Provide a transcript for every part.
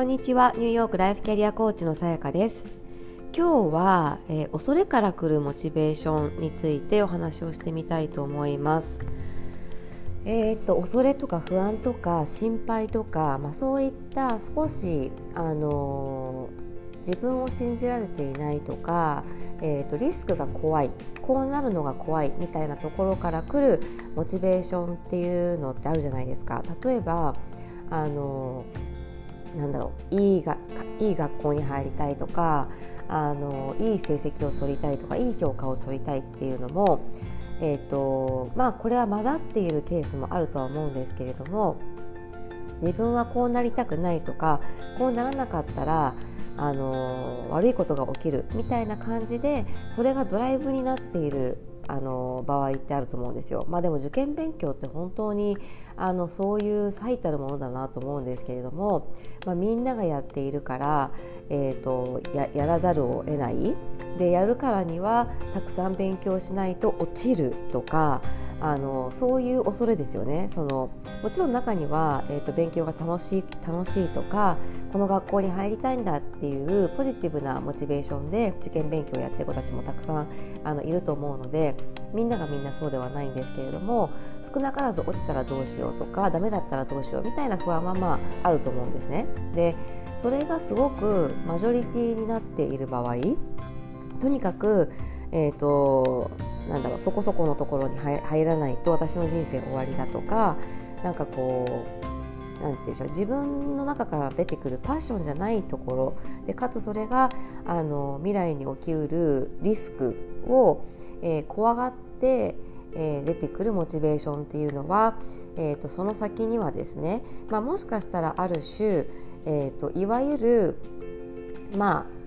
こんにちは。ニューヨークライフキャリアコーチのさやかです。今日は、えー、恐れから来るモチベーションについてお話をしてみたいと思います。えー、っと恐れとか不安とか心配とか、まあ、そういった少し、あのー、自分を信じられていないとか、えー、っとリスクが怖いこうなるのが怖いみたいなところから来るモチベーションっていうのってあるじゃないですか。例えばあのーなんだろういいがいい学校に入りたいとかあのいい成績を取りたいとかいい評価を取りたいっていうのも、えーとまあ、これは混ざっているケースもあるとは思うんですけれども自分はこうなりたくないとかこうならなかったらあの悪いことが起きるみたいな感じでそれがドライブになっているあの場合ってあると思うんですよ。まあ、でも受験勉強って本当にあのそういう最たるものだなと思うんですけれども、まあ、みんながやっているから、えーと、ややらざるを得ないでやるからにはたくさん勉強しないと落ちるとかあのそういう恐れですよねそのもちろん中には、えーと、勉強が楽しい楽しいとかこの学校に入りたいんだっていうポジティブなモチベーションで受験勉強をやってる子たちもたくさんあのいると思うのでみんながみんなそうではないんですけれども少なからず落ちたらどうしようとかダメだったらどうしようみたいな不安はまああると思うんですね。でそれがすごくマジョリティになっている場合とにかく、えーとなんだろうそこそこのところに入らないと私の人生終わりだとかなんかこうなんていうでしょう自分の中から出てくるパッションじゃないところでかつそれがあの未来に起きうるリスクを、えー、怖がって、えー、出てくるモチベーションっていうのは、えーと、その先にはですね、まあ、もしかしたらある種、えーといわゆるまあ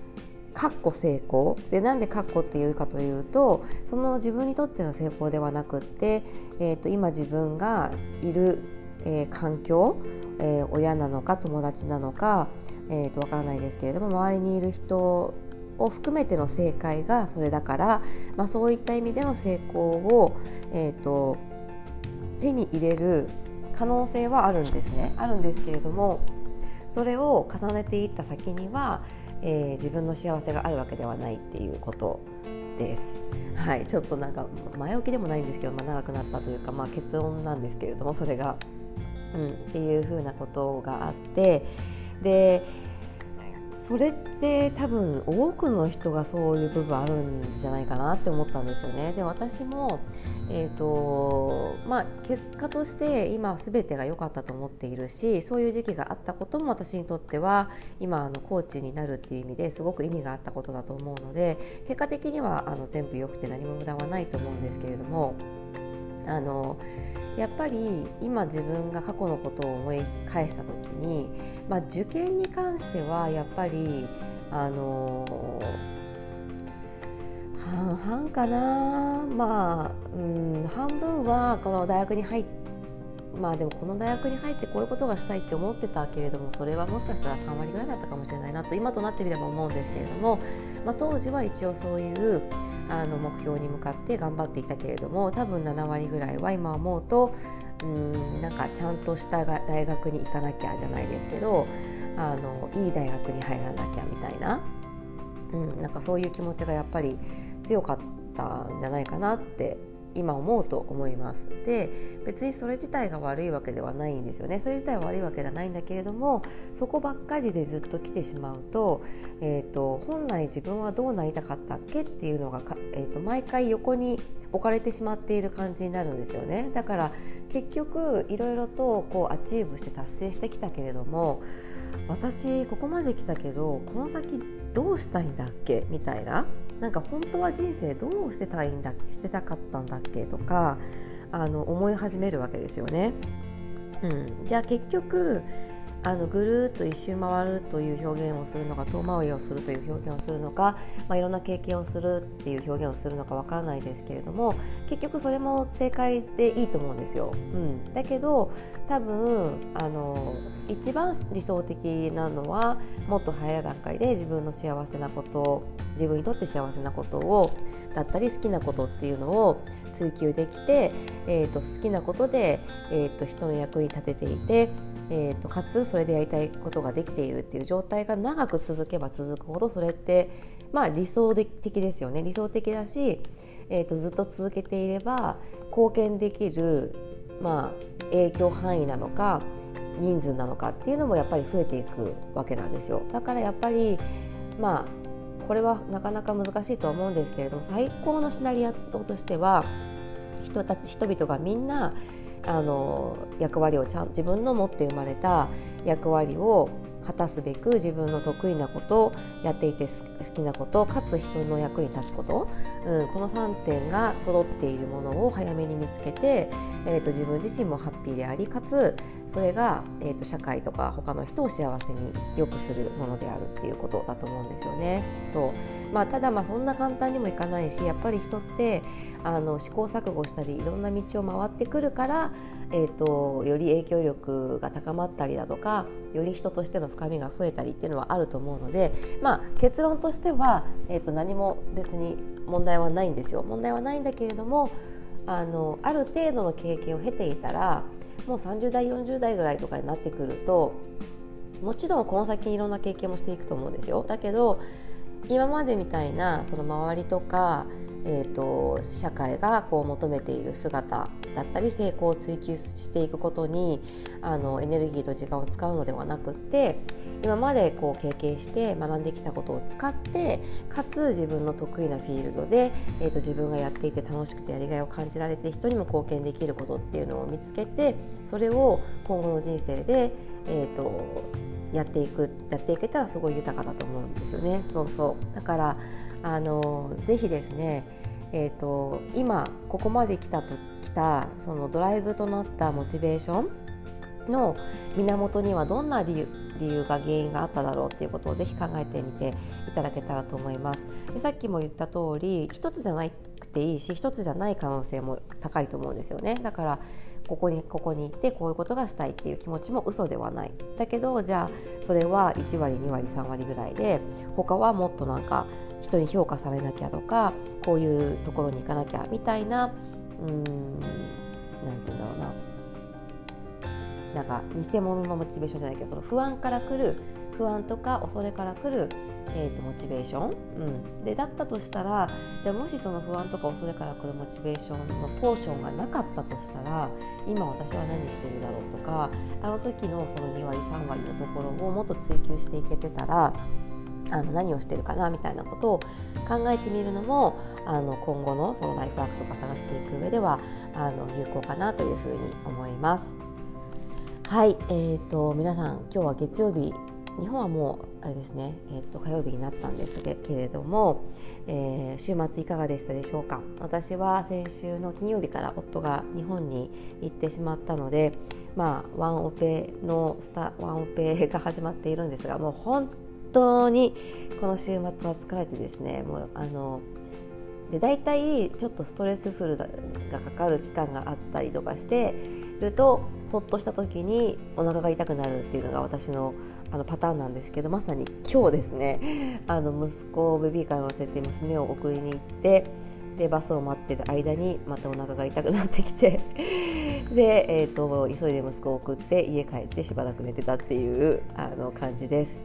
かっこ成功。でなんでかっこっていうかというとその自分にとっての成功ではなくって、えーと、今自分がいる、えー、環境、えー、親なのか友達なのか、えーと、わからないですけれども周りにいる人を含めての正解がそれだから、まあ、そういった意味での成功を、えーと手に入れる可能性はあるんですね。あるんですけれどもそれを重ねていった先にはえー、自分の幸せがあるわけではないっていうことです。はい、ちょっとなんか前置きでもないんですけど、まあ、長くなったというか、まあ、結論なんですけれどもそれが、うん、っていうふうなことがあってでそれって多分多くの人がそういう部分あるんじゃないかなって思ったんですよね。で私も、えーとまあ、結果として今全てが良かったと思っているしそういう時期があったことも私にとっては今あのコーチになるっていう意味ですごく意味があったことだと思うので結果的にはあの全部良くて何も無駄はないと思うんですけれども。あのやっぱり今自分が過去のことを思い返した時に、まあ、受験に関してはやっぱりあの半々かな。まあ、うん、半分はこの大学に入ってまあでもこの大学に入ってこういうことがしたいって思ってたけれどもそれはもしかしたら3割ぐらいだったかもしれないなと今となってみれば思うんですけれども、まあ、当時は一応そういうあの目標に向かって頑張っていたけれども多分7割ぐらいは今思うとうんなんかちゃんとした大学に行かなきゃじゃないですけどあのいい大学に入らなきゃみたいな,、うん、なんかそういう気持ちがやっぱり強かったんじゃないかなって今思うと思います。で別にそれ自体が悪いわけではないんですよね。それ自体は悪いわけではないんだけれどもそこばっかりでずっと来てしまうと,、えーと、本来自分はどうなりたかったっけっていうのがえーと、毎回横に置かれてしまっている感じになるんですよね。だから結局いろいろとこうアチーブして達成してきたけれども私ここまで来たけどこの先どうしたいんだっけ？みたいななんか本当は人生どうしてたいんだしてたかったんだっけとかあの思い始めるわけですよね。うん、じゃあ結局あのぐるっと一周回るという表現をするのか遠回りをするという表現をするのか、まあ、いろんな経験をするっていう表現をするのかわからないですけれども結局それも正解でいいと思うんですよ。うん、だけど多分あの一番理想的なのはもっと早い段階で自分の幸せなこと自分にとって幸せなことをだったり好きなことっていうのを追求できて、えーと、好きなことで、えーと人の役に立てていてえーと、かつそれでやりたいことができているっていう状態が長く続けば続くほどそれって、まあ、理想的ですよね。理想的だし、えーと、ずっと続けていれば貢献できる、まあ、影響範囲なのか人数なのかっていうのもやっぱり増えていくわけなんですよ。だからやっぱりまあこれはなかなか難しいとは思うんですけれども最高のシナリオとしては人たち人々がみんなあの役割をちゃん自分の持って生まれた役割を果たすべく自分の得意なことをやっていて好きなことかつ人の役に立つこと、うん、この3点が揃っているものを早めに見つけて、えーと、自分自身もハッピーでありかつそれが、えーと、社会とか他の人を幸せに良くするものであるっていうことだと思うんですよね。そうまあ、ただまあそんな簡単にもいかないしやっぱり人ってあの試行錯誤したりいろんな道を回ってくるから、えーとより影響力が高まったりだとかより人としての深みが増えたりっていうのはあると思うので、まあ、結論としては、えー、と何も別に問題はないんですよ。問題はないんだけれどもあのある程度の経験を経ていたらもう30代40代ぐらいとかになってくるともちろんこの先いろんな経験もしていくと思うんですよ。だけど今までみたいなその周りとかえーと、社会がこう求めている姿だったり成功を追求していくことにあのエネルギーと時間を使うのではなくって今までこう経験して学んできたことを使ってかつ自分の得意なフィールドで、えーと、自分がやっていて楽しくてやりがいを感じられて人にも貢献できることっていうのを見つけてそれを今後の人生で、えーとやっていくやっていけたらすごい豊かだと思うんですよね。そうそうだからあのぜひですね、えーと、今ここまで来たと来たそのドライブとなったモチベーションの源にはどんな理由理由が原因があっただろうっていうことをぜひ考えてみていただけたらと思います。でさっきも言った通り一つじゃなくていいし一つじゃない可能性も高いと思うんですよね。だからここにここに行ってこういうことがしたいっていう気持ちも嘘ではない。だけどじゃあそれは1割2割3割ぐらいで他はもっとなんか人に評価されなきゃとかこういうところに行かなきゃみたいなうんなんて言うんだろうな。なんか偽物のモチベーションじゃないけどその不安からくる不安とか恐れからくる、えーと、モチベーション、うん、でだったとしたらじゃあもしその不安とか恐れからくるモチベーションのポーションがなかったとしたら今私は何してるだろうとかあの時のその2割3割のところをもっと追求していけてたらあの何をしてるかなみたいなことを考えてみるのもあの今後のそのライフワークとか探していく上ではあの有効かなというふうに思います。はい、えーと、皆さん今日は月曜日日本はもうあれですね、えーと、火曜日になったんですけれども、えー、週末いかがでしたでしょうか。私は先週の金曜日から夫が日本に行ってしまったのでまあワンオペのスタワンオペが始まっているんですがもう本当にこの週末は疲れてですねもうあので大体ちょっとストレスフルがかかる期間があったりとかしてるとほっとした時にお腹が痛くなるっていうのが私のあのパターンなんですけどまさに今日ですねあの息子をベビーカーに乗せて娘を送りに行ってでバスを待ってる間にまたお腹が痛くなってきて で、えーと急いで息子を送って家帰ってしばらく寝てたっていうあの感じです。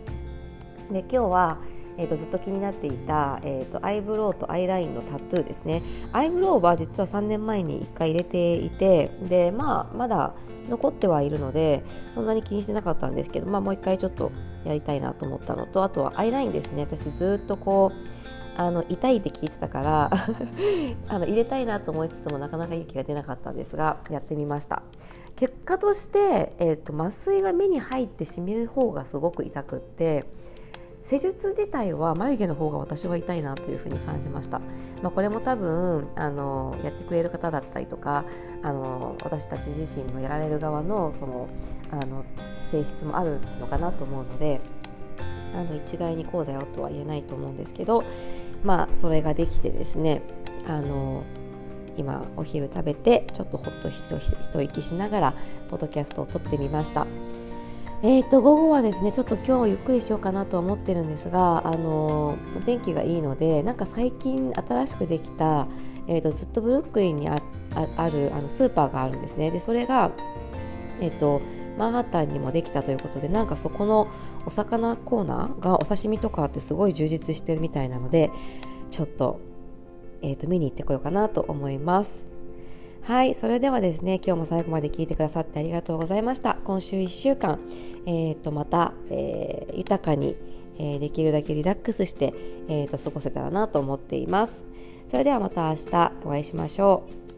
で今日は、えーと、ずっと気になっていた、えーと、アイブロウとアイラインのタトゥーですね。アイブロウは実は3年前に1回入れていてで、まあ、まだ残ってはいるのでそんなに気にしてなかったんですけど、まあ、もう1回ちょっとやりたいなと思ったのとあとはアイラインですね。私ずっとこうあの痛いって聞いてたから あの入れたいなと思いつつもなかなか勇気が出なかったんですがやってみました。結果として、えーと麻酔が目に入ってしみる方がすごく痛くって施術自体は眉毛の方が私は痛いなというふうに感じました、まあ、これも多分あのやってくれる方だったりとかあの私たち自身のやられる側のそのあの性質もあるのかなと思うのであの一概にこうだよとは言えないと思うんですけどまあそれができてですねあの今お昼食べてちょっとほっと一息しながらポッドキャストを撮ってみました。えーと、午後はですねちょっと今日ゆっくりしようかなと思ってるんですがあのお天気がいいのでなんか最近新しくできた、えーと、ずっとブルックリンにあるあのスーパーがあるんですね。でそれが、えーと、マンハッタンにもできたということでなんかそこのお魚コーナーがお刺身とかってすごい充実してるみたいなのでちょっと,、えーと、見に行ってこようかなと思います。はいそれではですね今日も最後まで聞いてくださってありがとうございました。今週1週間、えーと、また、えー、豊かに、えー、できるだけリラックスして、えーと過ごせたらなと思っています。それではまた明日お会いしましょう。